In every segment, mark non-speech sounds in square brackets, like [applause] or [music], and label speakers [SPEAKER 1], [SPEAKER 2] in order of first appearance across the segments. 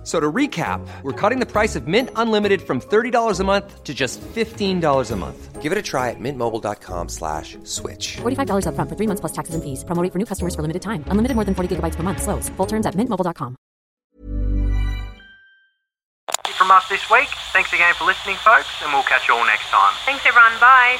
[SPEAKER 1] F- So to recap, we're cutting the price of Mint Unlimited from $30 a month to just $15 a month.
[SPEAKER 2] Give it a try at mintmobile.com slash switch.
[SPEAKER 3] $45 upfront for three months plus taxes and fees. Promo rate for new customers for limited time. Unlimited more than 40 gigabytes per month. Slows. Full terms at mintmobile.com.
[SPEAKER 4] From us this week, thanks again for listening, folks, and we'll catch you all next time.
[SPEAKER 5] Thanks, everyone. Bye.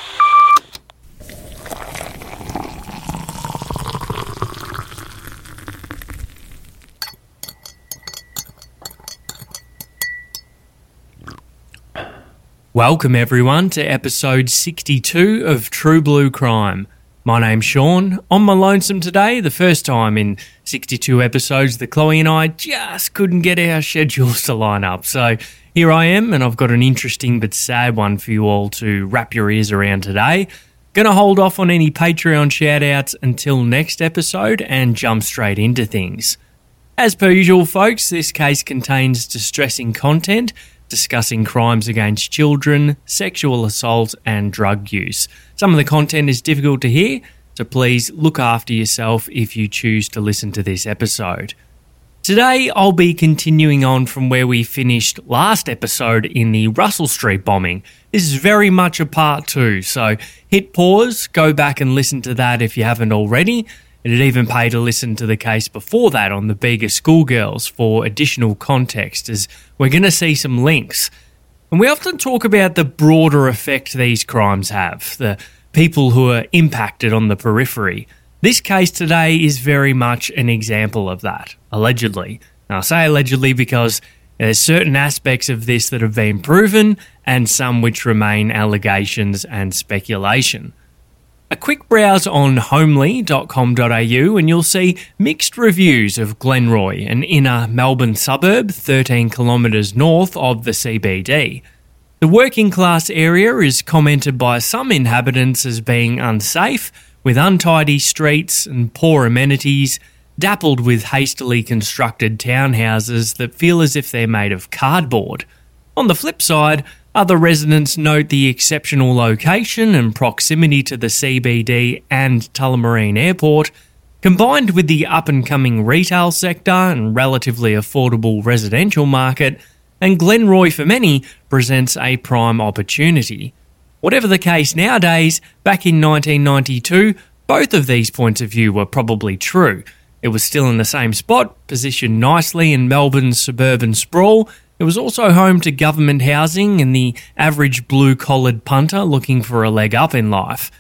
[SPEAKER 6] Welcome, everyone, to episode 62 of True Blue Crime. My name's Sean. On my lonesome today, the first time in 62 episodes that Chloe and I just couldn't get our schedules to line up. So here I am, and I've got an interesting but sad one for you all to wrap your ears around today. Gonna hold off on any Patreon shout outs until next episode and jump straight into things. As per usual, folks, this case contains distressing content discussing crimes against children, sexual assault, and drug use. Some of the content is difficult to hear, so please look after yourself if you choose to listen to this episode. Today, I'll be continuing on from where we finished last episode in the Russell Street bombing. This is very much a part two, so hit pause, go back and listen to that if you haven't already. It'd even pay to listen to the case before that on the Bega Schoolgirls for additional context, as we're going to see some links. And we often talk about the broader effect these crimes have, the people who are impacted on the periphery. This case today is very much an example of that, allegedly. Now, I say allegedly because there's certain aspects of this that have been proven and some which remain allegations and speculation. A quick browse on homely.com.au and you'll see mixed reviews of Glenroy, an inner Melbourne suburb 13 kilometres north of the CBD. The working class area is commented by some inhabitants as being unsafe, with untidy streets and poor amenities, dappled with hastily constructed townhouses that feel as if they're made of cardboard. On the flip side, other residents note the exceptional location and proximity to the CBD and Tullamarine Airport, combined with the up and coming retail sector and relatively affordable residential market, and Glenroy for many presents a prime opportunity. Whatever the case nowadays, back in 1992, both of these points of view were probably true. It was still in the same spot, positioned nicely in Melbourne's suburban sprawl. It was also home to government housing and the average blue collared punter looking for a leg up in life.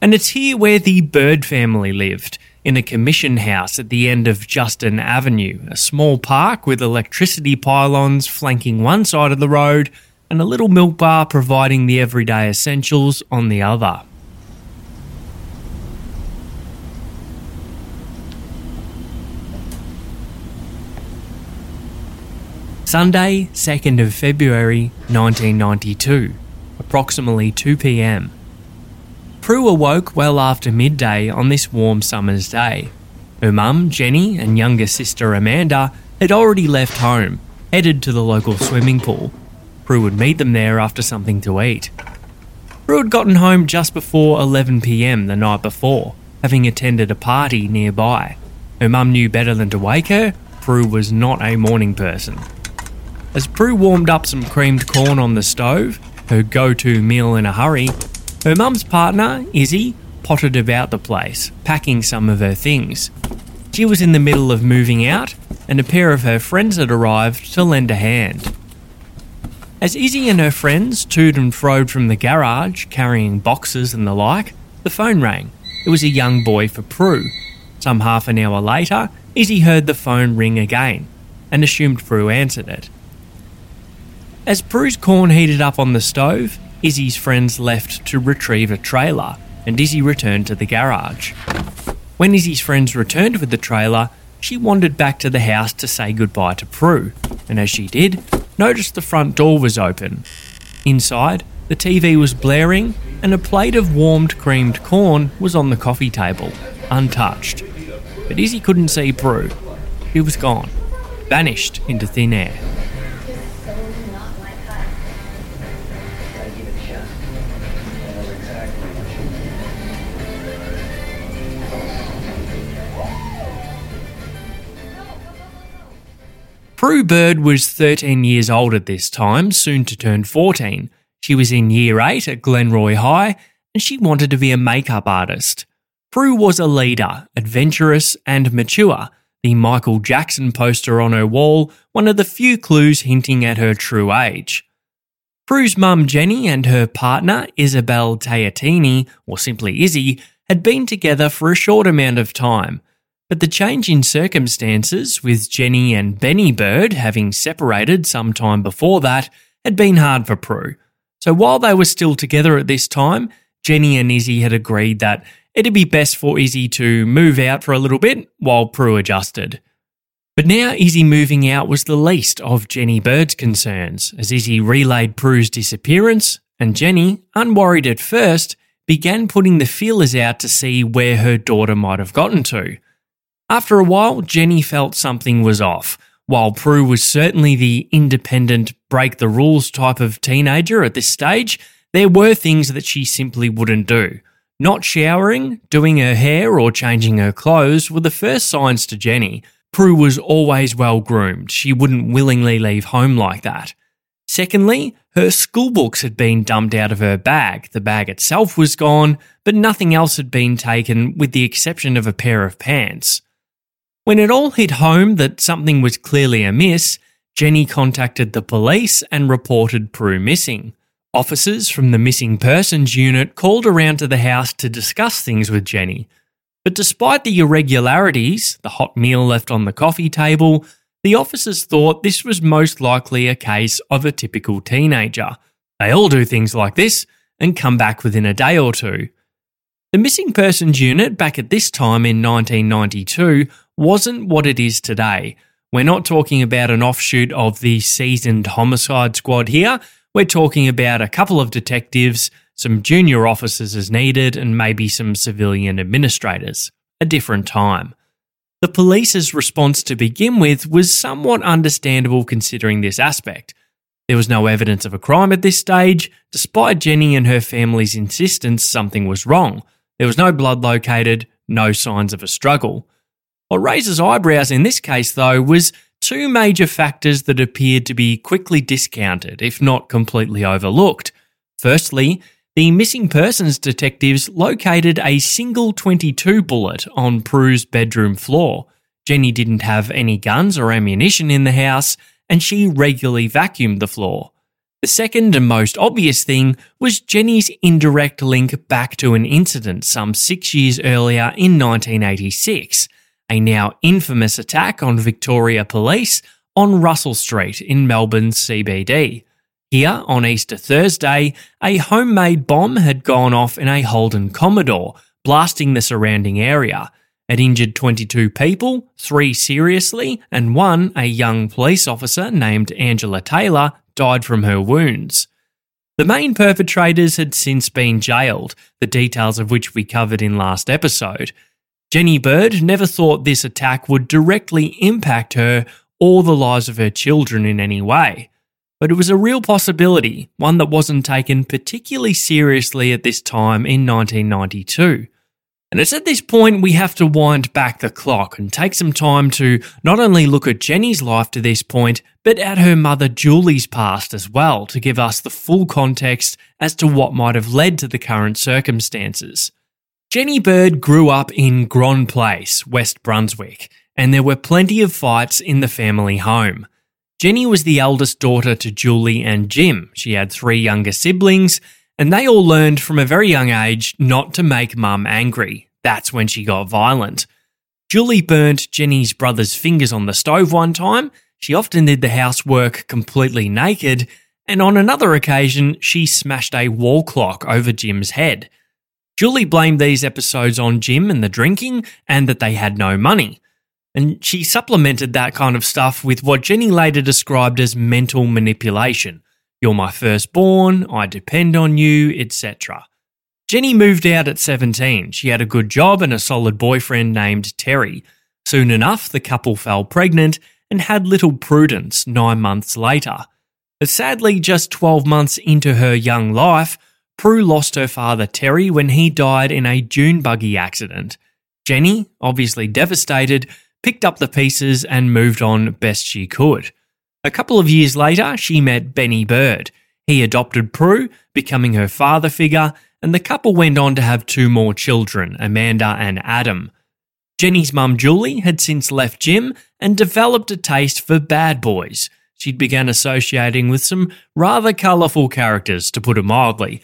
[SPEAKER 6] And it's here where the Bird family lived, in a commission house at the end of Justin Avenue, a small park with electricity pylons flanking one side of the road and a little milk bar providing the everyday essentials on the other. Sunday, 2nd of February 1992, approximately 2 pm. Prue awoke well after midday on this warm summer's day. Her mum, Jenny, and younger sister Amanda had already left home, headed to the local swimming pool. Prue would meet them there after something to eat. Prue had gotten home just before 11 pm the night before, having attended a party nearby. Her mum knew better than to wake her, Prue was not a morning person. As Prue warmed up some creamed corn on the stove, her go to meal in a hurry, her mum's partner, Izzy, pottered about the place, packing some of her things. She was in the middle of moving out, and a pair of her friends had arrived to lend a hand. As Izzy and her friends toed and froed from the garage, carrying boxes and the like, the phone rang. It was a young boy for Prue. Some half an hour later, Izzy heard the phone ring again and assumed Prue answered it. As Prue's corn heated up on the stove, Izzy's friends left to retrieve a trailer, and Izzy returned to the garage. When Izzy's friends returned with the trailer, she wandered back to the house to say goodbye to Prue, and as she did, noticed the front door was open. Inside, the TV was blaring, and a plate of warmed creamed corn was on the coffee table, untouched. But Izzy couldn't see Prue. She was gone. vanished into thin air. Prue Bird was 13 years old at this time, soon to turn 14. She was in year 8 at Glenroy High, and she wanted to be a makeup artist. Prue was a leader, adventurous, and mature. The Michael Jackson poster on her wall, one of the few clues hinting at her true age. Prue's mum Jenny and her partner Isabel Teatini, or simply Izzy, had been together for a short amount of time. But the change in circumstances, with Jenny and Benny Bird having separated some time before that, had been hard for Prue. So while they were still together at this time, Jenny and Izzy had agreed that it'd be best for Izzy to move out for a little bit while Prue adjusted. But now Izzy moving out was the least of Jenny Bird's concerns, as Izzy relayed Prue's disappearance, and Jenny, unworried at first, began putting the feelers out to see where her daughter might have gotten to. After a while, Jenny felt something was off. While Prue was certainly the independent, break the rules type of teenager at this stage, there were things that she simply wouldn't do. Not showering, doing her hair, or changing her clothes were the first signs to Jenny. Prue was always well groomed. She wouldn't willingly leave home like that. Secondly, her school books had been dumped out of her bag. The bag itself was gone, but nothing else had been taken with the exception of a pair of pants. When it all hit home that something was clearly amiss, Jenny contacted the police and reported Prue missing. Officers from the Missing Persons Unit called around to the house to discuss things with Jenny. But despite the irregularities, the hot meal left on the coffee table, the officers thought this was most likely a case of a typical teenager. They all do things like this and come back within a day or two. The Missing Persons Unit back at this time in 1992 wasn't what it is today. We're not talking about an offshoot of the seasoned homicide squad here. We're talking about a couple of detectives, some junior officers as needed, and maybe some civilian administrators. A different time. The police's response to begin with was somewhat understandable considering this aspect. There was no evidence of a crime at this stage, despite Jenny and her family's insistence something was wrong. There was no blood located, no signs of a struggle. What raises eyebrows in this case, though, was two major factors that appeared to be quickly discounted, if not completely overlooked. Firstly, the missing persons detectives located a single 22 bullet on Prue's bedroom floor. Jenny didn't have any guns or ammunition in the house, and she regularly vacuumed the floor. The second and most obvious thing was Jenny's indirect link back to an incident some six years earlier in 1986 a now infamous attack on Victoria Police on Russell Street in Melbourne's CBD. Here, on Easter Thursday, a homemade bomb had gone off in a Holden Commodore, blasting the surrounding area. It injured 22 people, three seriously, and one, a young police officer named Angela Taylor, died from her wounds. The main perpetrators had since been jailed, the details of which we covered in last episode. Jenny Bird never thought this attack would directly impact her or the lives of her children in any way. But it was a real possibility, one that wasn't taken particularly seriously at this time in 1992. And it's at this point we have to wind back the clock and take some time to not only look at Jenny's life to this point, but at her mother Julie's past as well to give us the full context as to what might have led to the current circumstances. Jenny Bird grew up in Grand Place, West Brunswick, and there were plenty of fights in the family home. Jenny was the eldest daughter to Julie and Jim. She had three younger siblings, and they all learned from a very young age not to make mum angry. That's when she got violent. Julie burnt Jenny's brother's fingers on the stove one time. She often did the housework completely naked, and on another occasion, she smashed a wall clock over Jim's head. Julie blamed these episodes on Jim and the drinking and that they had no money. And she supplemented that kind of stuff with what Jenny later described as mental manipulation. You're my firstborn, I depend on you, etc. Jenny moved out at 17. She had a good job and a solid boyfriend named Terry. Soon enough, the couple fell pregnant, and had little Prudence nine months later. But sadly, just 12 months into her young life, Prue lost her father Terry when he died in a dune buggy accident. Jenny, obviously devastated, picked up the pieces and moved on best she could. A couple of years later, she met Benny Bird. He adopted Prue, becoming her father figure, and the couple went on to have two more children, Amanda and Adam. Jenny's mum Julie had since left Jim and developed a taste for bad boys. She'd begun associating with some rather colourful characters, to put it mildly.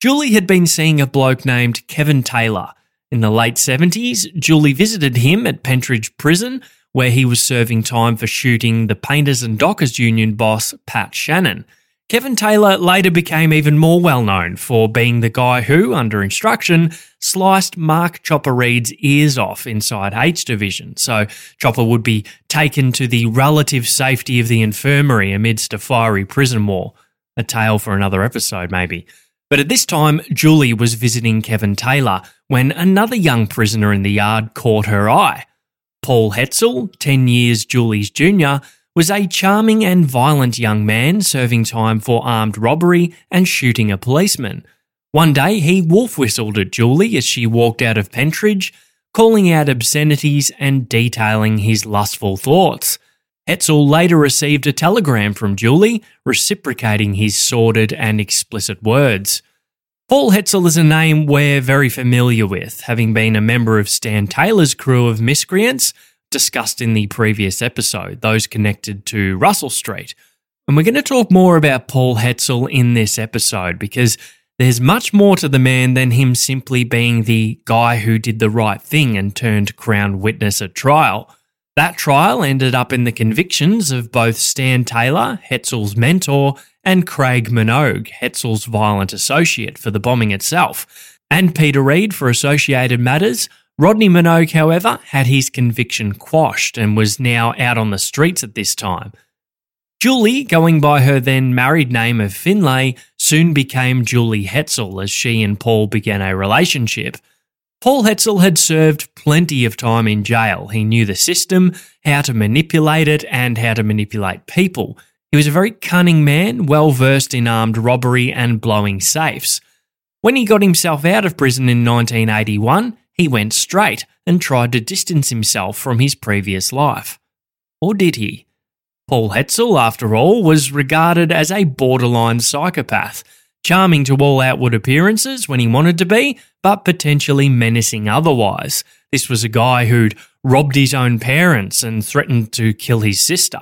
[SPEAKER 6] Julie had been seeing a bloke named Kevin Taylor. In the late 70s, Julie visited him at Pentridge Prison, where he was serving time for shooting the Painters and Dockers Union boss, Pat Shannon. Kevin Taylor later became even more well known for being the guy who, under instruction, sliced Mark Chopper Read's ears off inside H Division. So Chopper would be taken to the relative safety of the infirmary amidst a fiery prison war. A tale for another episode, maybe. But at this time, Julie was visiting Kevin Taylor when another young prisoner in the yard caught her eye. Paul Hetzel, 10 years Julie's junior, was a charming and violent young man serving time for armed robbery and shooting a policeman. One day he wolf whistled at Julie as she walked out of Pentridge, calling out obscenities and detailing his lustful thoughts. Hetzel later received a telegram from Julie reciprocating his sordid and explicit words. Paul Hetzel is a name we're very familiar with, having been a member of Stan Taylor's crew of miscreants discussed in the previous episode, those connected to Russell Street. And we're going to talk more about Paul Hetzel in this episode because there's much more to the man than him simply being the guy who did the right thing and turned Crown witness at trial. That trial ended up in the convictions of both Stan Taylor, Hetzel's mentor, and Craig Minogue, Hetzel's violent associate for the bombing itself, and Peter Read for Associated Matters, Rodney Minogue, however, had his conviction quashed and was now out on the streets at this time. Julie, going by her then married name of Finlay, soon became Julie Hetzel as she and Paul began a relationship. Paul Hetzel had served plenty of time in jail. He knew the system, how to manipulate it, and how to manipulate people. He was a very cunning man, well versed in armed robbery and blowing safes. When he got himself out of prison in 1981, he went straight and tried to distance himself from his previous life. Or did he? Paul Hetzel, after all, was regarded as a borderline psychopath, charming to all outward appearances when he wanted to be, but potentially menacing otherwise. This was a guy who'd robbed his own parents and threatened to kill his sister.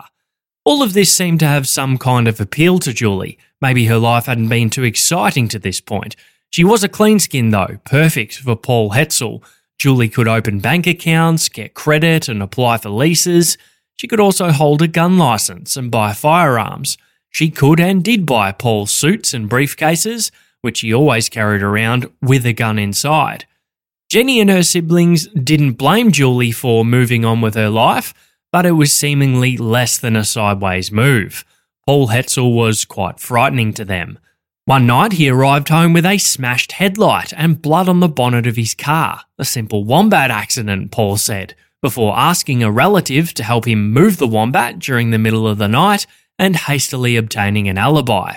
[SPEAKER 6] All of this seemed to have some kind of appeal to Julie. Maybe her life hadn't been too exciting to this point. She was a clean skin, though, perfect for Paul Hetzel. Julie could open bank accounts, get credit, and apply for leases. She could also hold a gun license and buy firearms. She could and did buy Paul's suits and briefcases, which he always carried around with a gun inside. Jenny and her siblings didn't blame Julie for moving on with her life, but it was seemingly less than a sideways move. Paul Hetzel was quite frightening to them. One night he arrived home with a smashed headlight and blood on the bonnet of his car. A simple wombat accident, Paul said, before asking a relative to help him move the wombat during the middle of the night and hastily obtaining an alibi.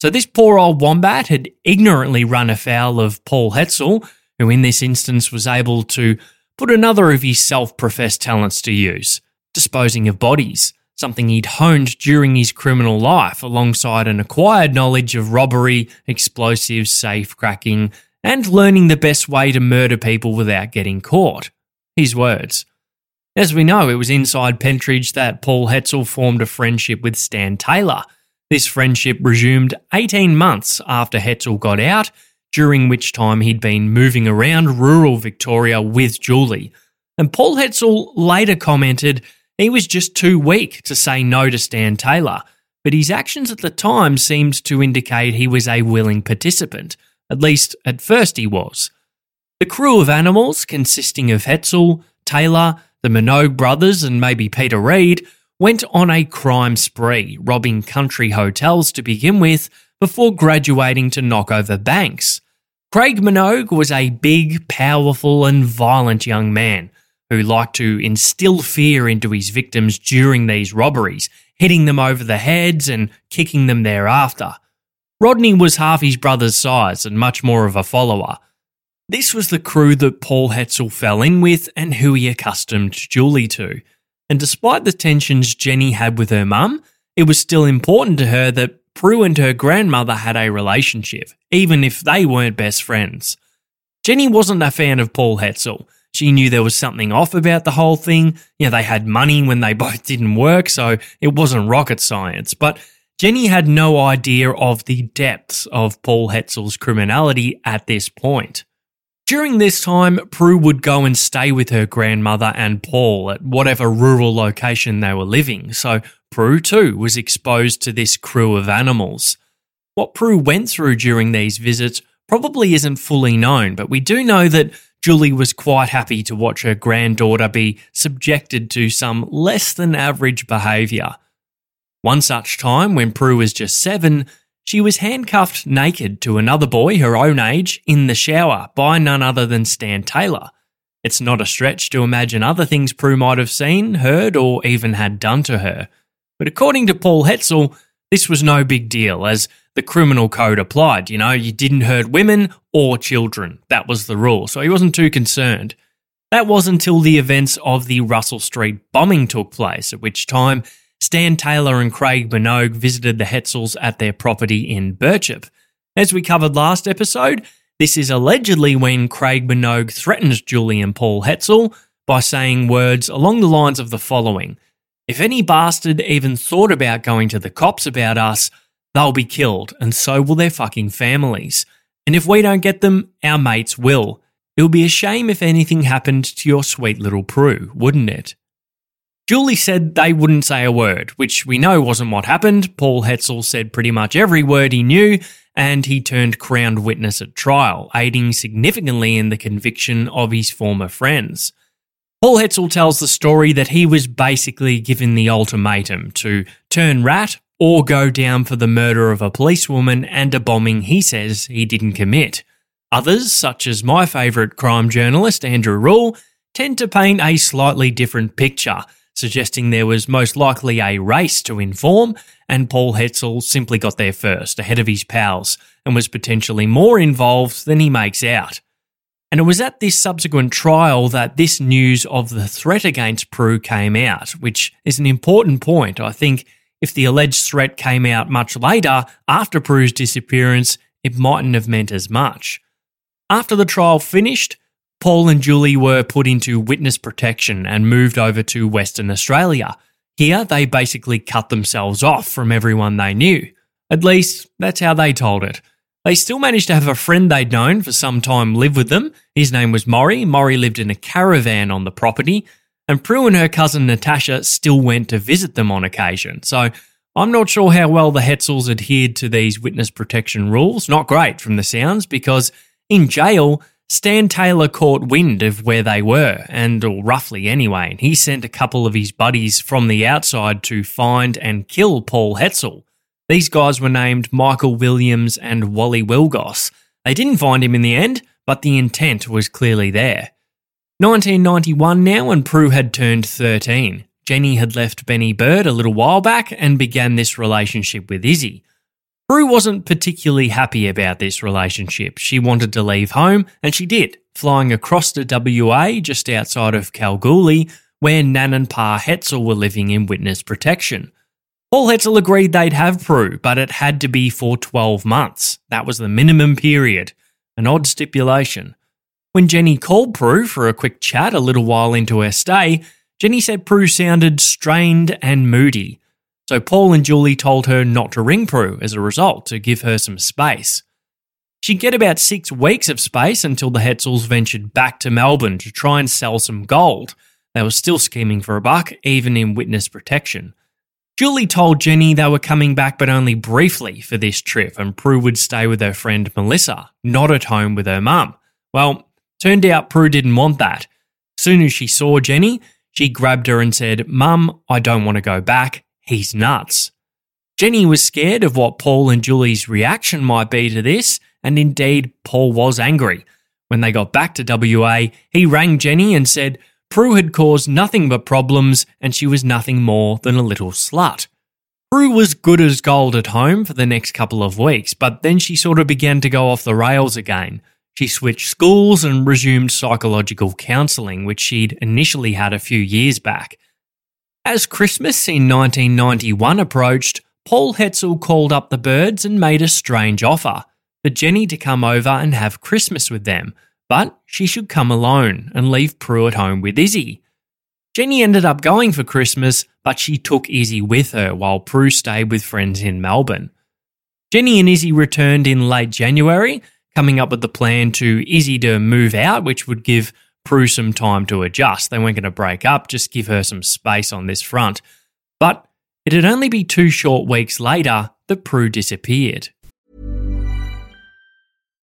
[SPEAKER 6] So this poor old wombat had ignorantly run afoul of Paul Hetzel, who in this instance was able to put another of his self professed talents to use, disposing of bodies something he'd honed during his criminal life alongside an acquired knowledge of robbery, explosives, safe cracking, and learning the best way to murder people without getting caught. His words. As we know, it was inside Pentridge that Paul Hetzel formed a friendship with Stan Taylor. This friendship resumed 18 months after Hetzel got out, during which time he'd been moving around rural Victoria with Julie. And Paul Hetzel later commented he was just too weak to say no to Stan Taylor, but his actions at the time seemed to indicate he was a willing participant. At least at first he was. The crew of animals, consisting of Hetzel, Taylor, the Minogue brothers, and maybe Peter Read, went on a crime spree, robbing country hotels to begin with, before graduating to knock over banks. Craig Minogue was a big, powerful, and violent young man who liked to instill fear into his victims during these robberies, hitting them over the heads and kicking them thereafter. Rodney was half his brother's size and much more of a follower. This was the crew that Paul Hetzel fell in with and who he accustomed Julie to. And despite the tensions Jenny had with her mum, it was still important to her that Prue and her grandmother had a relationship, even if they weren't best friends. Jenny wasn't a fan of Paul Hetzel. She knew there was something off about the whole thing. You know, they had money when they [laughs] both didn't work, so it wasn't rocket science. But Jenny had no idea of the depths of Paul Hetzel's criminality at this point. During this time, Prue would go and stay with her grandmother and Paul at whatever rural location they were living, so Prue too was exposed to this crew of animals. What Prue went through during these visits probably isn't fully known, but we do know that Julie was quite happy to watch her granddaughter be subjected to some less than average behaviour. One such time, when Prue was just seven, she was handcuffed naked to another boy her own age in the shower by none other than Stan Taylor. It's not a stretch to imagine other things Prue might have seen, heard, or even had done to her. But according to Paul Hetzel, this was no big deal as the criminal code applied. You know, you didn't hurt women or children. That was the rule. So he wasn't too concerned. That was until the events of the Russell Street bombing took place, at which time Stan Taylor and Craig Minogue visited the Hetzels at their property in Birchip. As we covered last episode, this is allegedly when Craig Minogue threatens Julie and Paul Hetzel by saying words along the lines of the following If any bastard even thought about going to the cops about us, they'll be killed, and so will their fucking families. And if we don't get them, our mates will. It would be a shame if anything happened to your sweet little Prue, wouldn't it? Julie said they wouldn't say a word, which we know wasn't what happened. Paul Hetzel said pretty much every word he knew, and he turned Crown witness at trial, aiding significantly in the conviction of his former friends. Paul Hetzel tells the story that he was basically given the ultimatum to turn rat or go down for the murder of a policewoman and a bombing he says he didn't commit. Others, such as my favourite crime journalist Andrew Rule, tend to paint a slightly different picture suggesting there was most likely a race to inform, and Paul Hetzel simply got there first, ahead of his pals, and was potentially more involved than he makes out. And it was at this subsequent trial that this news of the threat against Prue came out, which is an important point. I think if the alleged threat came out much later, after Prue's disappearance, it mightn't have meant as much. After the trial finished, Paul and Julie were put into witness protection and moved over to Western Australia. Here, they basically cut themselves off from everyone they knew. At least, that's how they told it. They still managed to have a friend they'd known for some time live with them. His name was Maury. Maury lived in a caravan on the property, and Prue and her cousin Natasha still went to visit them on occasion. So I'm not sure how well the Hetzels adhered to these witness protection rules. Not great from the sounds, because in jail, Stan Taylor caught wind of where they were, and or roughly anyway, and he sent a couple of his buddies from the outside to find and kill Paul Hetzel. These guys were named Michael Williams and Wally Wilgos. They didn't find him in the end, but the intent was clearly there. 1991 now, and Prue had turned 13. Jenny had left Benny Bird a little while back and began this relationship with Izzy. Prue wasn't particularly happy about this relationship. She wanted to leave home, and she did, flying across to WA just outside of Kalgoorlie, where Nan and Pa Hetzel were living in witness protection. Paul Hetzel agreed they'd have Prue, but it had to be for 12 months. That was the minimum period. An odd stipulation. When Jenny called Prue for a quick chat a little while into her stay, Jenny said Prue sounded strained and moody. So Paul and Julie told her not to ring Prue as a result to give her some space. She'd get about six weeks of space until the Hetzels ventured back to Melbourne to try and sell some gold. They were still scheming for a buck, even in witness protection. Julie told Jenny they were coming back but only briefly for this trip, and Prue would stay with her friend Melissa, not at home with her mum. Well, turned out Prue didn't want that. Soon as she saw Jenny, she grabbed her and said, Mum, I don't want to go back he's nuts. Jenny was scared of what Paul and Julie's reaction might be to this, and indeed, Paul was angry. When they got back to WA, he rang Jenny and said, Prue had caused nothing but problems and she was nothing more than a little slut. Prue was good as gold at home for the next couple of weeks, but then she sort of began to go off the rails again. She switched schools and resumed psychological counselling, which she'd initially had a few years back. As Christmas in 1991 approached, Paul Hetzel called up the birds and made a strange offer for Jenny to come over and have Christmas with them, but she should come alone and leave Prue at home with Izzy. Jenny ended up going for Christmas, but she took Izzy with her while Prue stayed with friends in Melbourne. Jenny and Izzy returned in late January, coming up with the plan to Izzy to move out, which would give Prue some time to adjust. They weren't going to break up, just give her some space on this front. But it'd only be two short weeks later that Prue disappeared.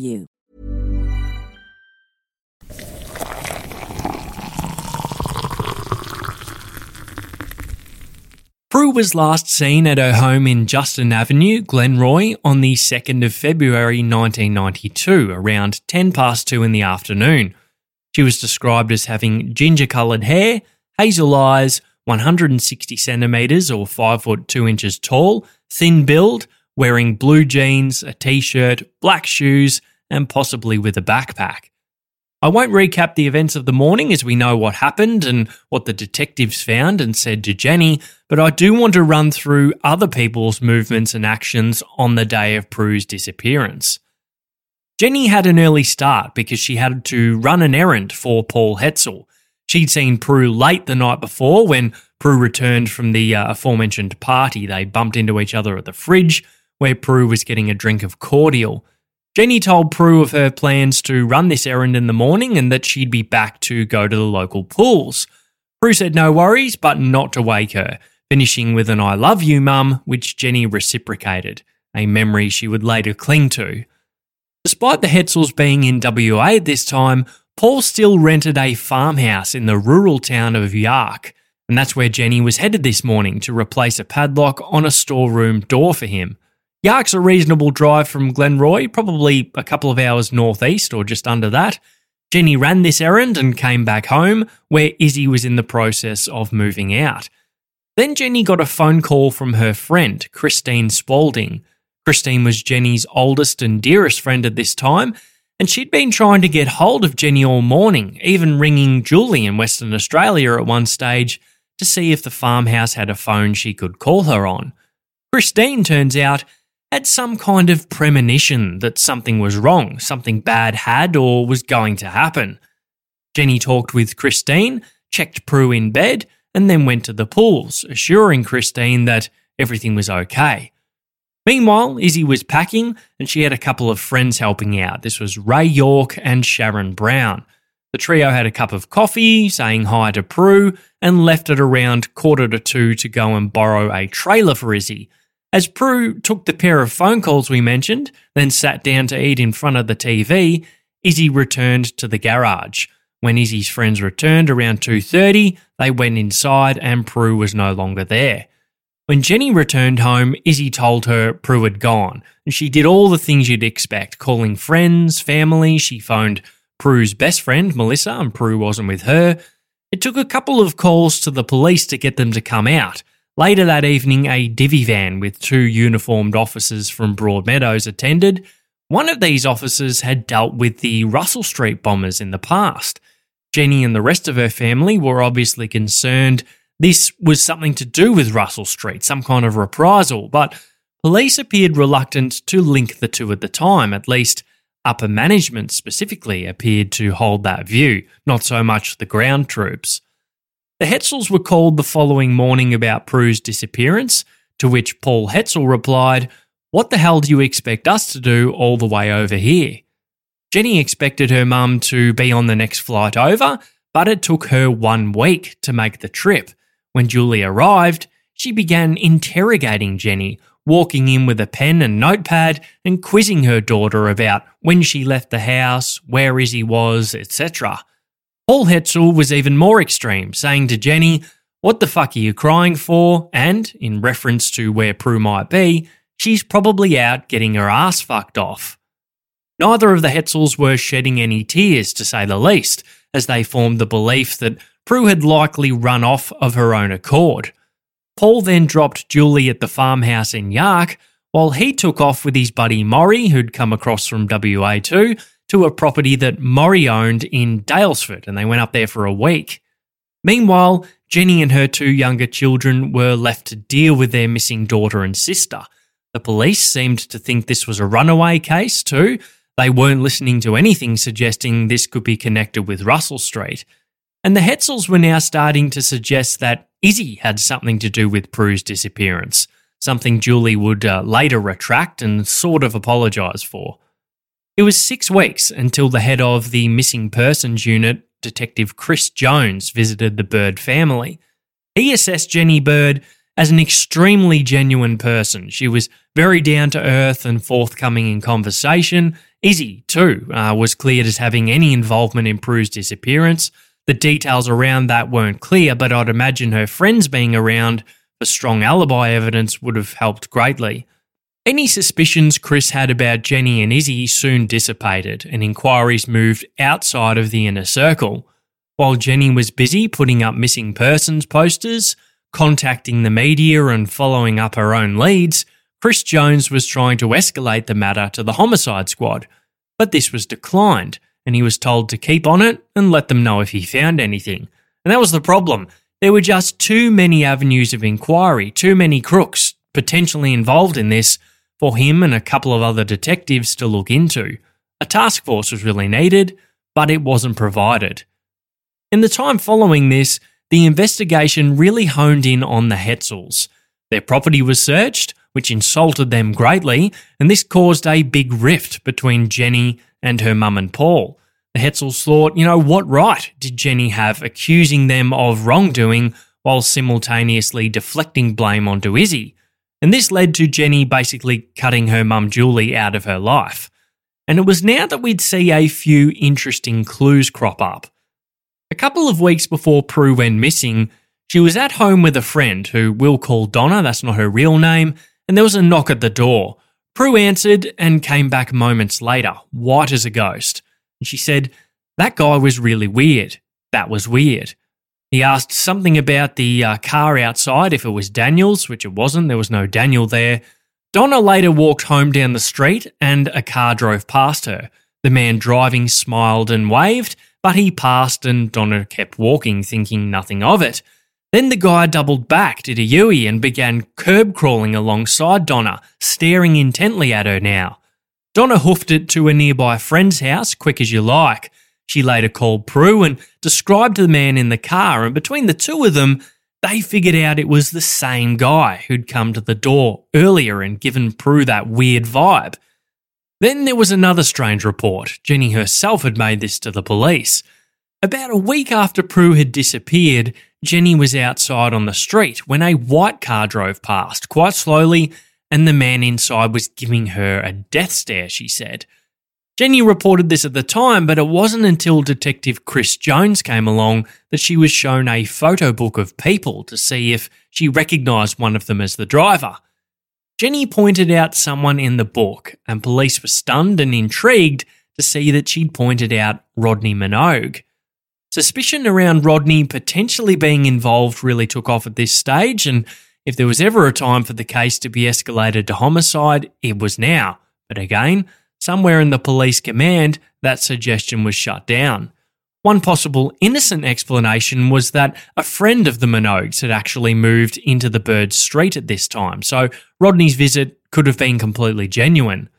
[SPEAKER 5] you.
[SPEAKER 6] Prue was last seen at her home in Justin Avenue, Glenroy, on the 2nd of February 1992, around 10 past 2 in the afternoon. She was described as having ginger coloured hair, hazel eyes, 160 centimetres or 5 foot 2 inches tall, thin build, wearing blue jeans, a t shirt, black shoes, and possibly with a backpack. I won't recap the events of the morning as we know what happened and what the detectives found and said to Jenny, but I do want to run through other people's movements and actions on the day of Prue's disappearance. Jenny had an early start because she had to run an errand for Paul Hetzel. She'd seen Prue late the night before when Prue returned from the uh, aforementioned party. They bumped into each other at the fridge, where Prue was getting a drink of cordial. Jenny told Prue of her plans to run this errand in the morning and that she'd be back to go to the local pools. Prue said no worries, but not to wake her, finishing with an I love you, mum, which Jenny reciprocated, a memory she would later cling to. Despite the Hetzels being in WA at this time, Paul still rented a farmhouse in the rural town of Yarck, and that's where Jenny was headed this morning to replace a padlock on a storeroom door for him. Yarck's a reasonable drive from Glenroy, probably a couple of hours northeast or just under that. Jenny ran this errand and came back home, where Izzy was in the process of moving out. Then Jenny got a phone call from her friend, Christine Spalding. Christine was Jenny's oldest and dearest friend at this time, and she'd been trying to get hold of Jenny all morning, even ringing Julie in Western Australia at one stage to see if the farmhouse had a phone she could call her on. Christine turns out had some kind of premonition that something was wrong, something bad had or was going to happen. Jenny talked with Christine, checked Prue in bed, and then went to the pools, assuring Christine that everything was okay. Meanwhile, Izzy was packing and she had a couple of friends helping out. This was Ray York and Sharon Brown. The trio had a cup of coffee, saying hi to Prue, and left at around quarter to two to go and borrow a trailer for Izzy, as Prue took the pair of phone calls we mentioned, then sat down to eat in front of the TV, Izzy returned to the garage. When Izzy's friends returned around 2:30, they went inside and Prue was no longer there. When Jenny returned home, Izzy told her Prue had gone, and she did all the things you'd expect, calling friends, family, she phoned Prue's best friend, Melissa, and Prue wasn't with her. It took a couple of calls to the police to get them to come out. Later that evening, a divvy van with two uniformed officers from Broadmeadows attended. One of these officers had dealt with the Russell Street bombers in the past. Jenny and the rest of her family were obviously concerned this was something to do with Russell Street, some kind of reprisal, but police appeared reluctant to link the two at the time, at least upper management specifically appeared to hold that view, not so much the ground troops. The Hetzels were called the following morning about Prue's disappearance, to which Paul Hetzel replied, What the hell do you expect us to do all the way over here? Jenny expected her mum to be on the next flight over, but it took her one week to make the trip. When Julie arrived, she began interrogating Jenny, walking in with a pen and notepad and quizzing her daughter about when she left the house, where Izzy was, etc. Paul Hetzel was even more extreme, saying to Jenny, What the fuck are you crying for? And, in reference to where Prue might be, she's probably out getting her ass fucked off. Neither of the Hetzels were shedding any tears, to say the least, as they formed the belief that Prue had likely run off of her own accord. Paul then dropped Julie at the farmhouse in Yarck, while he took off with his buddy Maury, who'd come across from WA2, to a property that Maury owned in Daylesford, and they went up there for a week. Meanwhile, Jenny and her two younger children were left to deal with their missing daughter and sister. The police seemed to think this was a runaway case, too. They weren't listening to anything suggesting this could be connected with Russell Street. And the Hetzels were now starting to suggest that Izzy had something to do with Prue's disappearance, something Julie would uh, later retract and sort of apologise for. It was six weeks until the head of the Missing Persons Unit, Detective Chris Jones, visited the Bird family. He assessed Jenny Bird as an extremely genuine person. She was very down to earth and forthcoming in conversation. Izzy, too, uh, was cleared as having any involvement in Prue's disappearance. The details around that weren't clear, but I'd imagine her friends being around for strong alibi evidence would have helped greatly. Any suspicions Chris had about Jenny and Izzy soon dissipated, and inquiries moved outside of the inner circle. While Jenny was busy putting up missing persons posters, contacting the media, and following up her own leads, Chris Jones was trying to escalate the matter to the homicide squad. But this was declined, and he was told to keep on it and let them know if he found anything. And that was the problem. There were just too many avenues of inquiry, too many crooks potentially involved in this for him and a couple of other detectives to look into. A task force was really needed, but it wasn't provided. In the time following this, the investigation really honed in on the Hetzels. Their property was searched, which insulted them greatly, and this caused a big rift between Jenny and her mum and Paul. The Hetzels thought, you know, what right did Jenny have accusing them of wrongdoing while simultaneously deflecting blame onto Izzy? And this led to Jenny basically cutting her mum Julie out of her life. And it was now that we'd see a few interesting clues crop up. A couple of weeks before Prue went missing, she was at home with a friend who we'll call Donna, that's not her real name, and there was a knock at the door. Prue answered and came back moments later, white as a ghost. And she said, That guy was really weird. That was weird. He asked something about the uh, car outside, if it was Daniel's, which it wasn't. There was no Daniel there. Donna later walked home down the street and a car drove past her. The man driving smiled and waved, but he passed and Donna kept walking, thinking nothing of it. Then the guy doubled back, did a Yui, and began curb crawling alongside Donna, staring intently at her now. Donna hoofed it to a nearby friend's house, quick as you like. She later called Prue and described the man in the car, and between the two of them, they figured out it was the same guy who'd come to the door earlier and given Prue that weird vibe. Then there was another strange report. Jenny herself had made this to the police. About a week after Prue had disappeared, Jenny was outside on the street when a white car drove past quite slowly, and the man inside was giving her a death stare, she said. Jenny reported this at the time, but it wasn't until Detective Chris Jones came along that she was shown a photo book of people to see if she recognised one of them as the driver. Jenny pointed out someone in the book, and police were stunned and intrigued to see that she'd pointed out Rodney Minogue. Suspicion around Rodney potentially being involved really took off at this stage, and if there was ever a time for the case to be escalated to homicide, it was now. But again, somewhere in the police command, that suggestion was shut down. One possible innocent explanation was that a friend of the Minogues had actually moved into the Bird Street at this time, so Rodney's visit could have been completely genuine.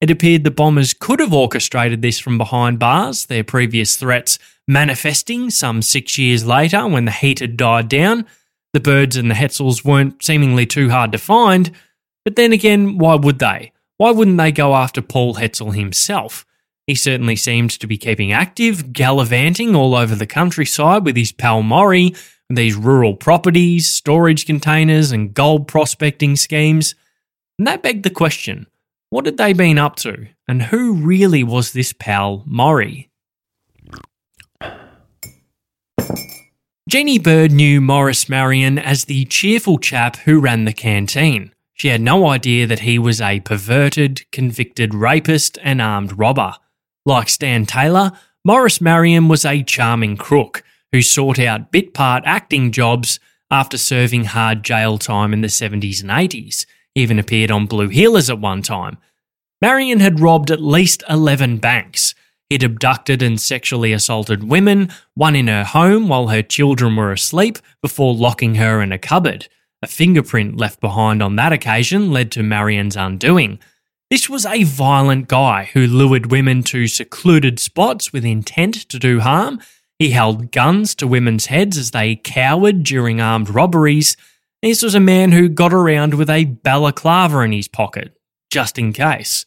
[SPEAKER 6] It appeared the bombers could have orchestrated this from behind bars, their previous threats manifesting some six years later when the heat had died down. The birds and the Hetzels weren't seemingly too hard to find, but then again, why would they? Why wouldn't they go after Paul Hetzel himself? He certainly seemed to be keeping active, gallivanting all over the countryside with his pal Maury, these rural properties, storage containers, and gold prospecting schemes. And that begged the question what had they been up to, and who really was this pal Maury? Jenny Bird knew Morris Marion as the cheerful chap who ran the canteen. She had no idea that he was a perverted, convicted rapist and armed robber. Like Stan Taylor, Morris Marion was a charming crook who sought out bit part acting jobs after serving hard jail time in the 70s and 80s. He even appeared on Blue Heelers at one time. Marion had robbed at least 11 banks. He'd abducted and sexually assaulted women, one in her home while her children were asleep, before locking her in a cupboard. A fingerprint left behind on that occasion led to Marion's undoing. This was a violent guy who lured women to secluded spots with intent to do harm. He held guns to women's heads as they cowered during armed robberies. This was a man who got around with a balaclava in his pocket, just in case.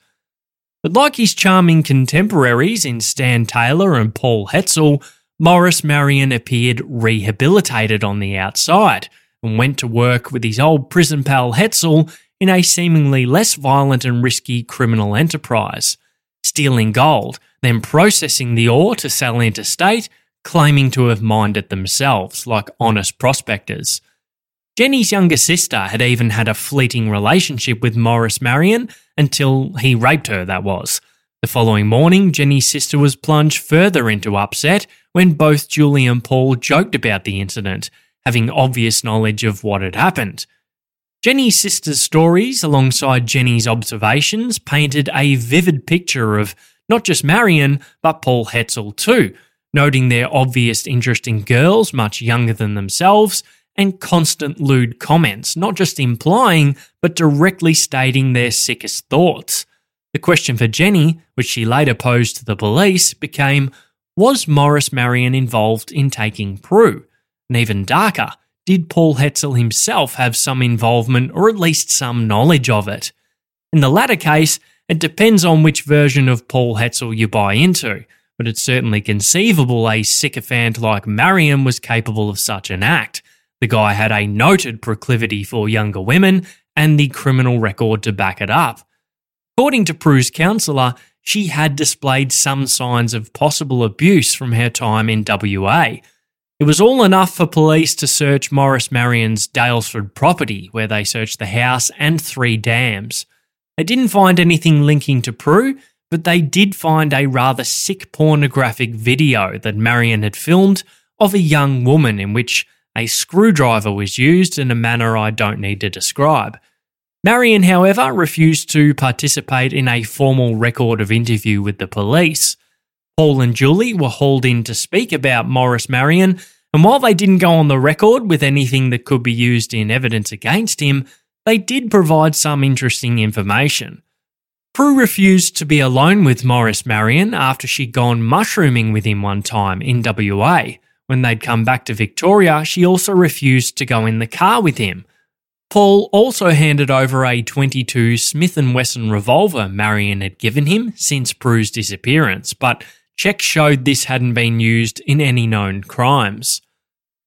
[SPEAKER 6] But like his charming contemporaries in Stan Taylor and Paul Hetzel, Morris Marion appeared rehabilitated on the outside and went to work with his old prison pal Hetzel in a seemingly less violent and risky criminal enterprise, stealing gold, then processing the ore to sell interstate, claiming to have mined it themselves, like honest prospectors. Jenny's younger sister had even had a fleeting relationship with Morris Marion until he raped her, that was. The following morning, Jenny's sister was plunged further into upset when both Julie and Paul joked about the incident, having obvious knowledge of what had happened. Jenny's sister's stories, alongside Jenny's observations, painted a vivid picture of not just Marion, but Paul Hetzel too, noting their obvious interest in girls much younger than themselves and constant lewd comments, not just implying, but directly stating their sickest thoughts. The question for Jenny, which she later posed to the police, became Was Morris Marion involved in taking Prue? And even darker, did Paul Hetzel himself have some involvement or at least some knowledge of it? In the latter case, it depends on which version of Paul Hetzel you buy into, but it's certainly conceivable a sycophant like Marion was capable of such an act. The guy had a noted proclivity for younger women and the criminal record to back it up. According to Prue's counsellor, she had displayed some signs of possible abuse from her time in WA, it was all enough for police to search Morris Marion's Daylesford property, where they searched the house and three dams. They didn't find anything linking to Prue, but they did find a rather sick pornographic video that Marion had filmed of a young woman in which a screwdriver was used in a manner I don't need to describe. Marion, however, refused to participate in a formal record of interview with the police. Paul and Julie were hauled in to speak about Morris Marion, and while they didn't go on the record with anything that could be used in evidence against him, they did provide some interesting information. Prue refused to be alone with Morris Marion after she'd gone mushrooming with him one time in WA. When they'd come back to Victoria, she also refused to go in the car with him. Paul also handed over a 22 Smith & Wesson revolver Marion had given him since Prue's disappearance, but Checks showed this hadn't been used in any known crimes.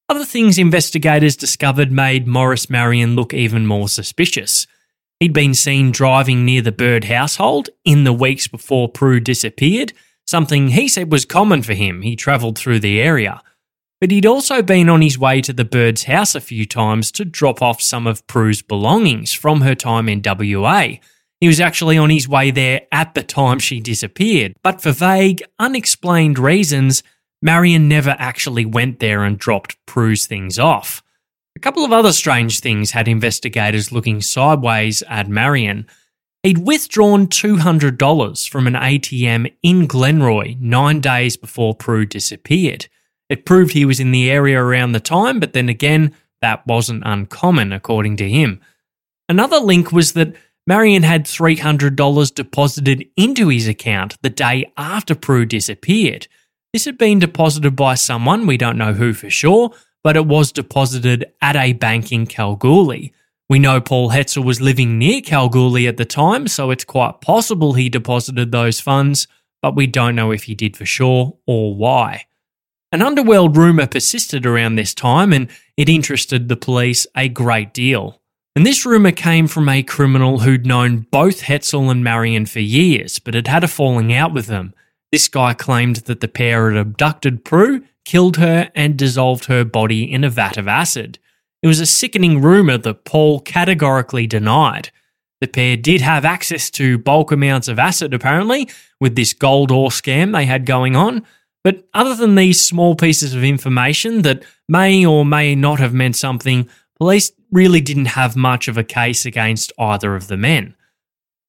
[SPEAKER 6] Other things investigators discovered made Morris Marion look even more suspicious. He'd been seen driving near the Bird household in the weeks before Prue disappeared, something he said was common for him. He travelled through the area. But he'd also been on his way to the Bird's house a few times to drop off some of Prue's belongings from her time in WA, he was actually on his way there at the time she disappeared, but for vague, unexplained reasons, Marion never actually went there and dropped Prue's things off. A couple of other strange things had investigators looking sideways at Marion. He'd withdrawn $200 from an ATM in Glenroy nine days before Prue disappeared. It proved he was in the area around the time, but then again, that wasn't uncommon, according to him. Another link was that Marion had $300 deposited into his account the day after Prue disappeared. This had been deposited by someone, we don't know who for sure, but it was deposited at a bank in Kalgoorlie. We know Paul Hetzel was living near Kalgoorlie at the time, so it's quite possible he deposited those funds, but we don't know if he did for sure or why. An underworld rumour persisted around this time and it interested the police a great deal. And this rumour came from a criminal who'd known both Hetzel and Marion for years, but had had a falling out with them. This guy claimed that the pair had abducted Prue, killed her, and dissolved her body in a vat of acid. It was a sickening rumour that Paul categorically denied. The pair did have access to bulk amounts of acid, apparently, with this gold ore scam they had going on, but other than these small pieces of information that may or may not have meant something, police really didn't have much of a case against either of the men.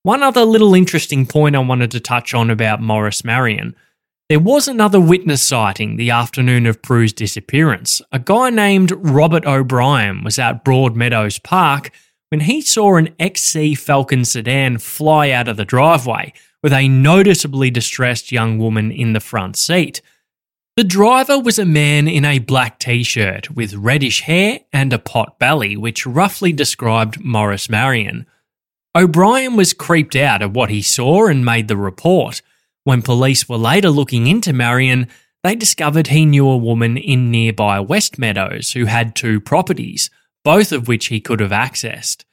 [SPEAKER 6] One other little interesting point I wanted to touch on about Morris Marion. There was another witness sighting the afternoon of Prue's disappearance. A guy named Robert O'Brien was at Broadmeadows Park when he saw an XC Falcon sedan fly out of the driveway with a noticeably distressed young woman in the front seat. The driver was a man in a black t shirt with reddish hair and a pot belly, which roughly described Morris Marion. O'Brien was creeped out at what he saw and made the report. When police were later looking into Marion, they discovered he knew a woman in nearby West Meadows who had two properties, both of which he could have accessed.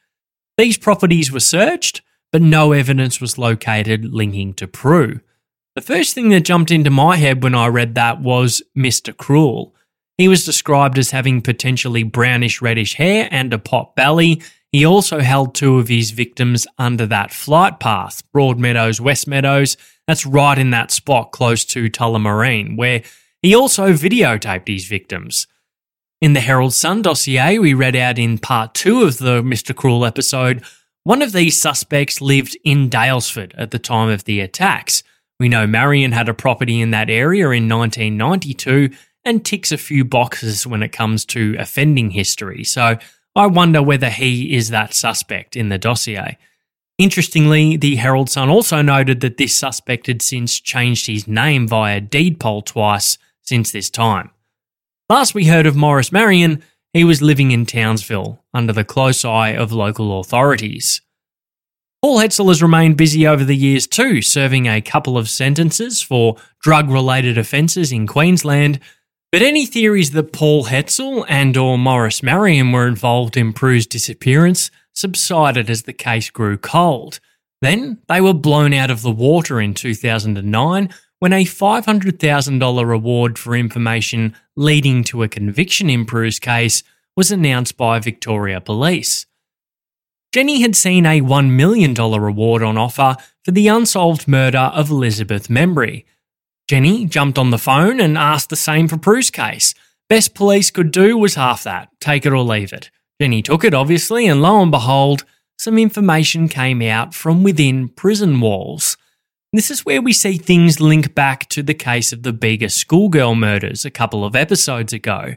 [SPEAKER 6] These properties were searched, but no evidence was located linking to Prue. The first thing that jumped into my head when I read that was Mr. Cruel. He was described as having potentially brownish reddish hair and a pot belly. He also held two of his victims under that flight path, Broadmeadows, West Meadows. That's right in that spot close to Tullamarine, where he also videotaped his victims. In the Herald Sun dossier we read out in part two of the Mr. Cruel episode, one of these suspects lived in Daylesford at the time of the attacks. We know Marion had a property in that area in 1992 and ticks a few boxes when it comes to offending history, so I wonder whether he is that suspect in the dossier. Interestingly, the Herald Sun also noted that this suspect had since changed his name via deed poll twice since this time. Last we heard of Morris Marion, he was living in Townsville under the close eye of local authorities. Paul Hetzel has remained busy over the years too, serving a couple of sentences for drug related offences in Queensland. But any theories that Paul Hetzel and or Morris Marion were involved in Prue's disappearance subsided as the case grew cold. Then they were blown out of the water in 2009 when a $500,000 reward for information leading to a conviction in Prue's case was announced by Victoria Police. Jenny had seen a $1 million reward on offer for the unsolved murder of Elizabeth Membrey. Jenny jumped on the phone and asked the same for Prue's case. Best police could do was half that, take it or leave it. Jenny took it, obviously, and lo and behold, some information came out from within prison walls. This is where we see things link back to the case of the Bega schoolgirl murders a couple of episodes ago.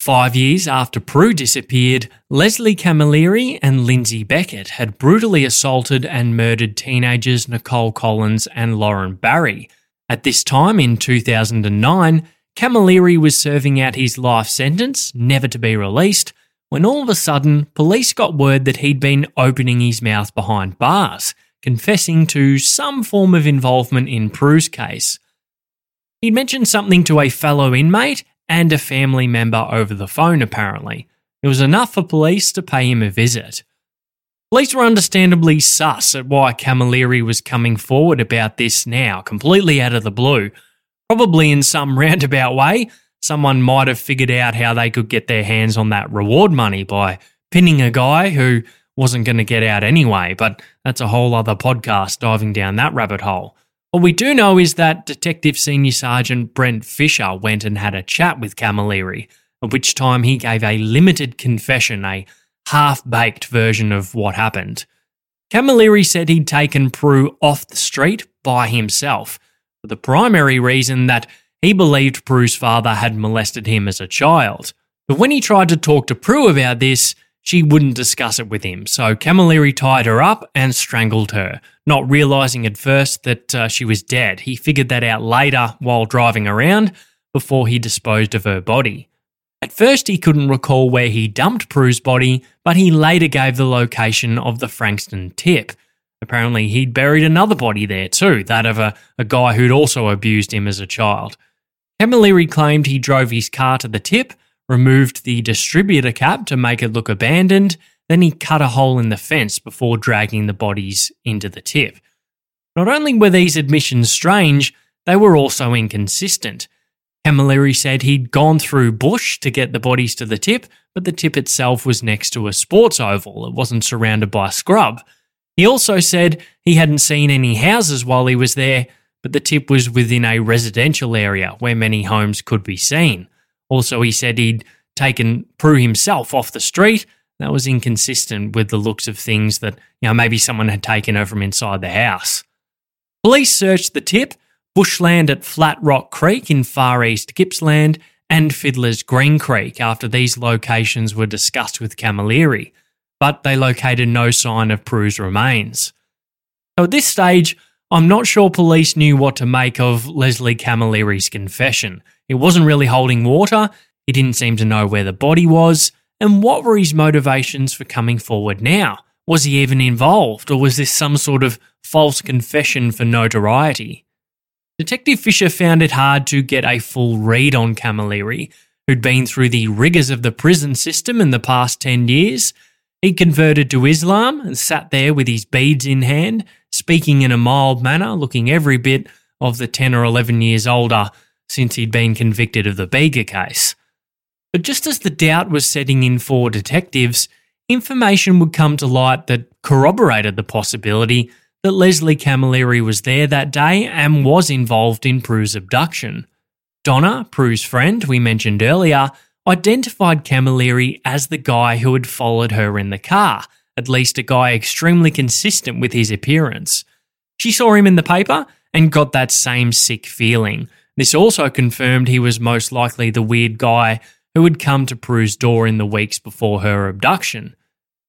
[SPEAKER 6] Five years after Prue disappeared, Leslie Camilleri and Lindsay Beckett had brutally assaulted and murdered teenagers Nicole Collins and Lauren Barry. At this time in 2009, Camilleri was serving out his life sentence, never to be released, when all of a sudden police got word that he'd been opening his mouth behind bars confessing to some form of involvement in Prue's case. He'd mentioned something to a fellow inmate and a family member over the phone, apparently. It was enough for police to pay him a visit. Police were understandably sus at why Camilleri was coming forward about this now, completely out of the blue. Probably in some [laughs] roundabout way, someone might have figured out how they could get their hands on that reward money by pinning a guy who wasn't going to get out anyway, but that's a whole other podcast diving down that rabbit hole. What we do know is that Detective Senior Sergeant Brent Fisher went and had a chat with Camilleri, at which time he gave a limited confession, a half baked version of what happened. Camilleri said he'd taken Prue off the street by himself, for the primary reason that he believed Prue's father had molested him as a child. But when he tried to talk to Prue about this, she wouldn't discuss it with him, so Camilleri tied her up and strangled her, not realizing at first that uh, she was dead. He figured that out later while driving around before he disposed of her body. At first, he couldn't recall where he dumped Prue's body, but he later gave the location of the Frankston tip. Apparently, he'd buried another body there too, that of a, a guy who'd also abused him as a child. Camilleri claimed he drove his car to the tip, removed the distributor cap to make it look abandoned, then he cut a hole in the fence before dragging the bodies into the tip. Not only were these admissions strange, they were also inconsistent. Camilleri said he'd gone through bush to get the bodies to the tip, but the tip itself was next to a sports oval. It wasn't surrounded by scrub. He also said he hadn't seen any houses while he was there, but the tip was within a residential area where many homes could be seen. Also, he said he'd taken Prue himself off the street. That was inconsistent with the looks of things that, you know, maybe someone had taken her from inside the house. Police searched the tip, bushland at Flat Rock Creek in Far East Gippsland, and Fiddler's Green Creek after these locations were discussed with Camilleri, but they located no sign of Prue's remains. So at this stage, I'm not sure police knew what to make of Leslie Camilleri's confession. It wasn't really holding water, he didn't seem to know where the body was, and what were his motivations for coming forward now? Was he even involved, or was this some sort of false confession for notoriety? Detective Fisher found it hard to get a full read on Camilleri, who'd been through the rigours of the prison system in the past 10 years. He converted to Islam and sat there with his beads in hand, speaking in a mild manner, looking every bit of the 10 or 11 years older since he'd been convicted of the Bega case. But just as the doubt was setting in for detectives, information would come to light that corroborated the possibility that Leslie Camilleri was there that day and was involved in Prue's abduction. Donna, Prue's friend we mentioned earlier, identified Camilleri as the guy who had followed her in the car, at least a guy extremely consistent with his appearance. She saw him in the paper and got that same sick feeling. This also confirmed he was most likely the weird guy who had come to Prue's door in the weeks before her abduction.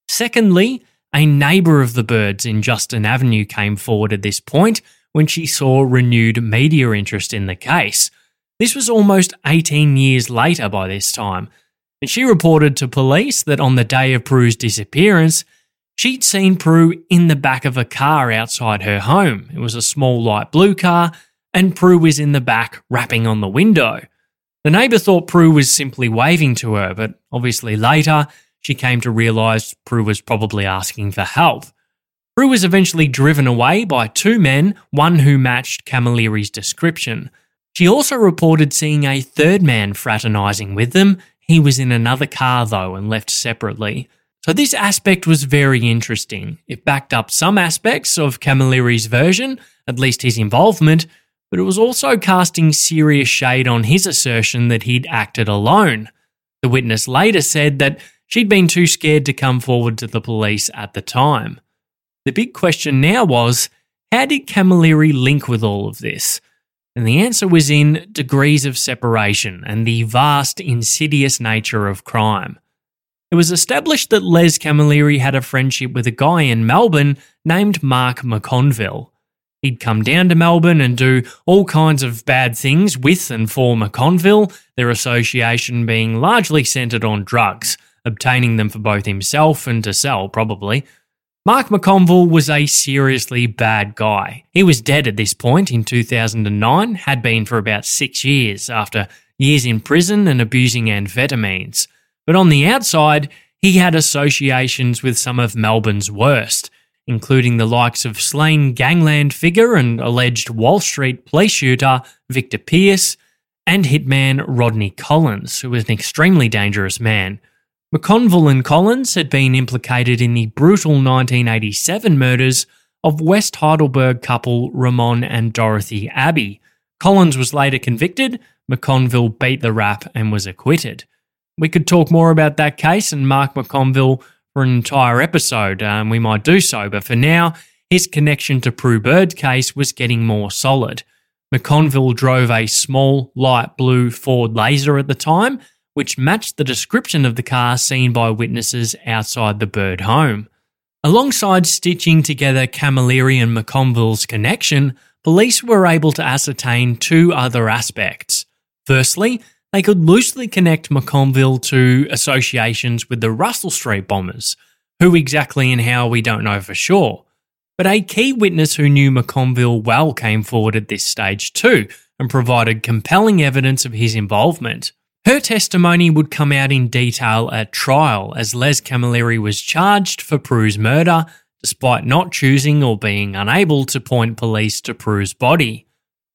[SPEAKER 6] Secondly, a neighbour of the birds in Justin Avenue came forward at this point when she saw renewed media interest in the case. This was almost 18 years later by this time, and she reported to police that on the day of Prue's disappearance, she'd seen Prue in the back of a car outside her home. It was a small light blue car, and Prue was in the back rapping on the window. The neighbour thought Prue was simply waving to her, but obviously later she came to realise Prue was probably asking for help. Prue was eventually driven away by two men, one who matched Camilleri's description. She also reported seeing a third man fraternising with them. He was in another car though and left separately. So this aspect was very interesting. It backed up some aspects of Camilleri's version, at least his involvement, but it was also casting serious shade on his assertion that he'd acted alone. The witness later said that She'd been too scared to come forward to the police at the time. The big question now was how did Camilleri link with all of this? And the answer was in degrees of separation and the vast, insidious nature of crime. It was established that Les Camilleri had a friendship with a guy in Melbourne named Mark McConville. He'd come down to Melbourne and do all kinds of bad things with and for McConville, their association being largely centred on drugs – obtaining them for both himself and to sell, probably. Mark McConville was a seriously bad guy. He was dead at this point in 2009, had been for about six years after years in prison and abusing amphetamines. But on the outside, he had associations with some of Melbourne's worst, including the likes of slain gangland figure and alleged Walsh Street police shooter Victor Peirce, and hitman Rodney Collins, who was an extremely dangerous man McConville and Collins had been implicated in the brutal 1987 murders of West Heidelberg couple Ramon and Dorothy Abbey. Collins was later convicted, McConville beat the rap and was acquitted. We could talk more about that case and Mark McConville for an entire episode, um, we might do so. But for now, his connection to Prue Bird's case was getting more solid. McConville drove a small, light blue Ford Laser at the time, which matched the description of the car seen by witnesses outside the Bird home. Alongside stitching together Camilleri and McConville's connection, police were able to ascertain two other aspects. Firstly, they could loosely connect McConville to associations with the Russell Street bombers. Who exactly and how we don't know for sure. But a key witness who knew McConville well came forward at this stage too and provided compelling evidence of his involvement. Her testimony would come out in detail at trial as Les Camilleri was charged for Prue's murder, despite not choosing or being unable to point police to Prue's body.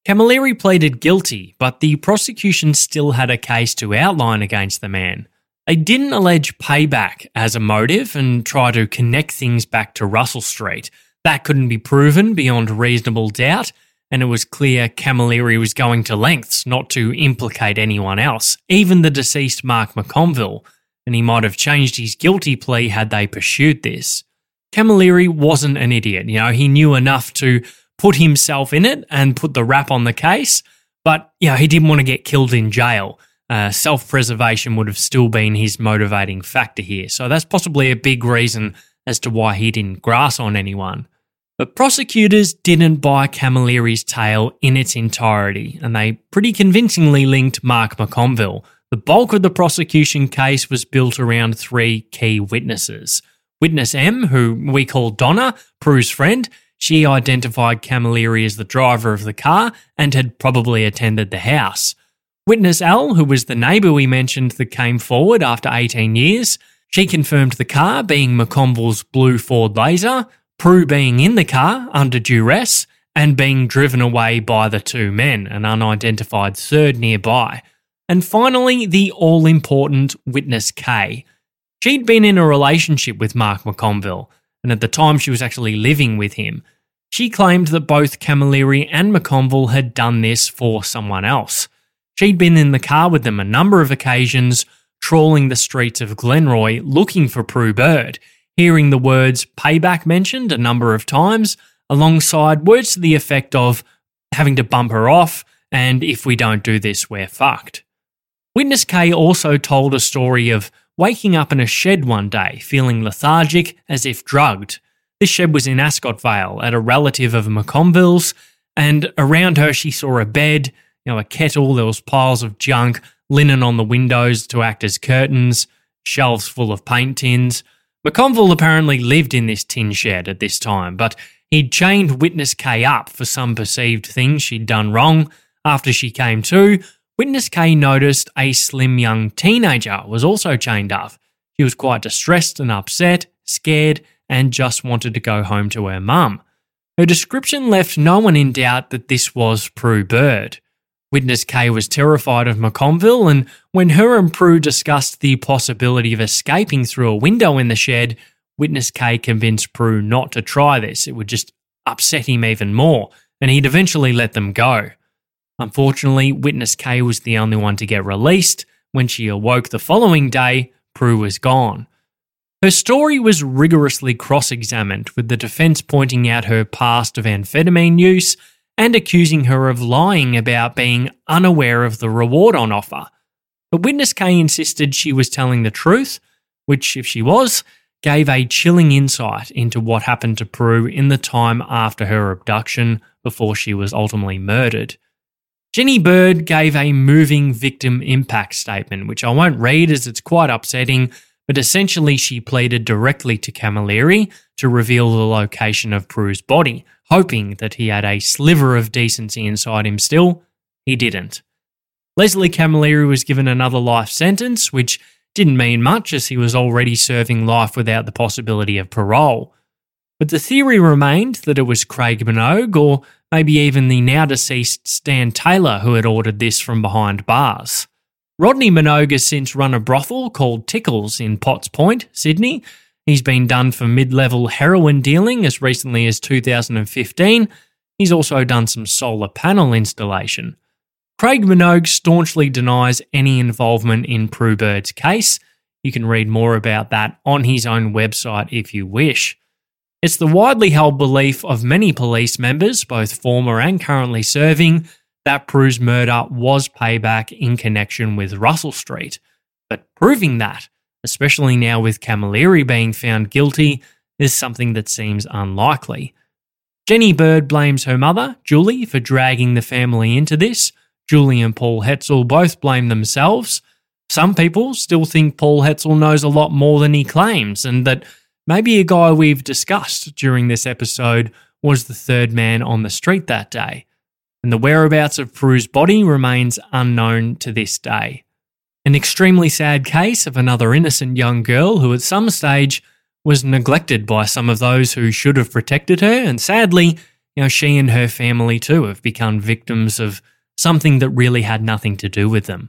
[SPEAKER 6] Camilleri pleaded guilty, but the prosecution still had a case to outline against the man. They didn't allege payback as a motive and try to connect things back to Russell Street, that couldn't be proven beyond reasonable doubt, and it was clear Camilleri was going to lengths not to implicate anyone else, even the deceased Mark McConville, and he might have changed his guilty plea had they pursued this. Camilleri wasn't an idiot, you know, he knew enough to put himself in it and put the rap on the case, but, you know, he didn't want to get killed in jail. Uh, Self preservation would have still been his motivating factor here. So that's possibly a big reason as to why he didn't grass on anyone. But prosecutors didn't buy Camilleri's tale in its entirety, and they pretty convincingly linked Mark McConville. The bulk of the prosecution case was built around three key witnesses. Witness M, who we call Donna, Prue's friend, she identified Camilleri as the driver of the car and had probably attended the house. Witness L, who was the neighbour we mentioned that came forward after 18 years, she confirmed the car being McConville's blue Ford Laser, Prue being in the car under duress and being driven away by the two men, an unidentified third nearby. And finally, the all important witness K. She'd been in a relationship with Mark McConville, and at the time she was actually living with him. She claimed that both Camilleri and McConville had done this for someone else. She'd been in the car with them a number of occasions, trawling the streets of Glenroy looking for Prue Bird, hearing the words payback mentioned a number of times, alongside words to the effect of having to bump her off, and if we don't do this, we're fucked. Witness K also told a story of waking up in a shed one day, feeling lethargic as if drugged. This shed was in Ascot Vale at a relative of McConville's, and around her she saw a bed, you know, a kettle, there was piles of junk, linen on the windows to act as curtains, shelves full of paint tins, McConville apparently lived in this tin shed at this time, but he'd chained Witness K up for some perceived things she'd done wrong. After she came to, Witness K noticed a slim young teenager was also chained up. She was quite distressed and upset, scared, and just wanted to go home to her mum. Her description left no one in doubt that this was Prue Bird. Witness K was terrified of McConville, and when her and Prue discussed the possibility of escaping through a window in the shed, Witness K convinced Prue not to try this. It would just upset him even more, and he'd eventually let them go. Unfortunately, Witness K was the only one to get released. When she awoke the following day, Prue was gone. Her story was rigorously cross examined, with the defense pointing out her past of amphetamine use and accusing her of lying about being unaware of the reward on offer. But witness K insisted she was telling the truth, which, if she was, gave a chilling insight into what happened to Prue in the time after her abduction before she was ultimately murdered. Jenny Bird gave a moving victim impact statement, which I won't read as it's quite upsetting, but essentially she pleaded directly to Camilleri to reveal the location of Prue's body, hoping that he had a sliver of decency inside him still. He didn't. Leslie Camilleri was given another life sentence, which didn't mean much as he was already serving life without the possibility of parole. But the theory remained that it was Craig Minogue or maybe even the now deceased Stan Taylor who had ordered this from behind bars. Rodney Minogue has since run a brothel called Tickles in Potts Point, Sydney, He's been done for mid level heroin dealing as recently as 2015. He's also done some solar panel installation. Craig Minogue staunchly denies any involvement in Prue Bird's case. You can read more about that on his own website if you wish. It's the widely held belief of many police members, both former and currently serving, that Prue's murder was payback in connection with Russell Street. But proving that, especially now with Camilleri being found guilty, is something that seems unlikely. Jenny Bird blames her mother, Julie, for dragging the family into this. Julie and Paul Hetzel both blame themselves. Some people still think Paul Hetzel knows a lot more than he claims, and that maybe a guy we've discussed during this episode was the third man on the street that day. And the whereabouts of Prue's body remains unknown to this day. An extremely sad case of another innocent young girl who, at some stage, was neglected by some of those who should have protected her, and sadly, you know, she and her family too have become victims of something that really had nothing to do with them.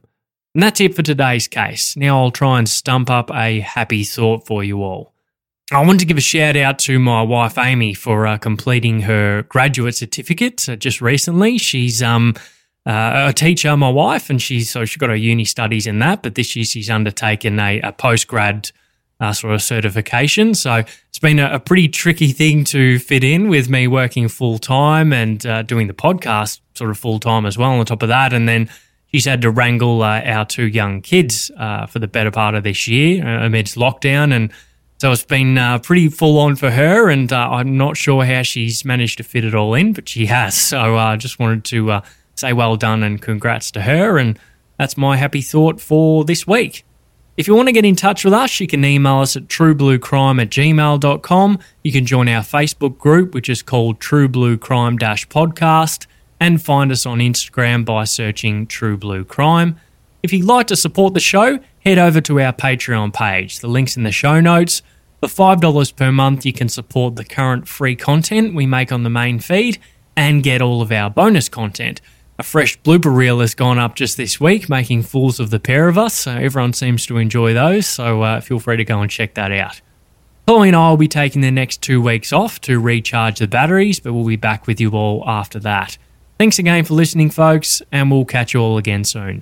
[SPEAKER 6] And that's it for today's case. Now I'll try and stump up a happy thought for you all. I want to give a shout out to my wife Amy for uh, completing her graduate certificate uh, just recently. She's um, uh, a teacher, my wife, and she's so she got her uni studies in that. But this year she's undertaken a, a post grad uh, sort of certification. So it's been a, a, pretty tricky thing to fit in with me working full time and uh, doing the podcast sort of full time as well. On top of that, and then she's had to wrangle our two young kids for the better part of this year amidst lockdown, and so it's been uh, pretty full on for her. And uh, I'm not sure how she's managed to fit it all in, but she has. So uh, I just wanted to uh, say well done and congrats to her. And that's my happy thought for this week. If you want to get in touch with us, you can email us at truebluecrime at gmail.com. You can join our Facebook group, which is called True Blue Crime Podcast, and find us on Instagram by searching True Blue Crime. If you'd like to support the show, head over to our Patreon page. The link's in the show notes. For $5 per month, you can support the current free content we make on the main feed and get all of our bonus content. A fresh blooper reel has gone up just this week, making fools of the pair of us. So everyone seems to enjoy those. So uh, feel free to go and check that out. Chloe and I will be taking the next two weeks off to recharge the batteries, but we'll be back with you all after that. Thanks again for listening, folks, and we'll catch you all again soon.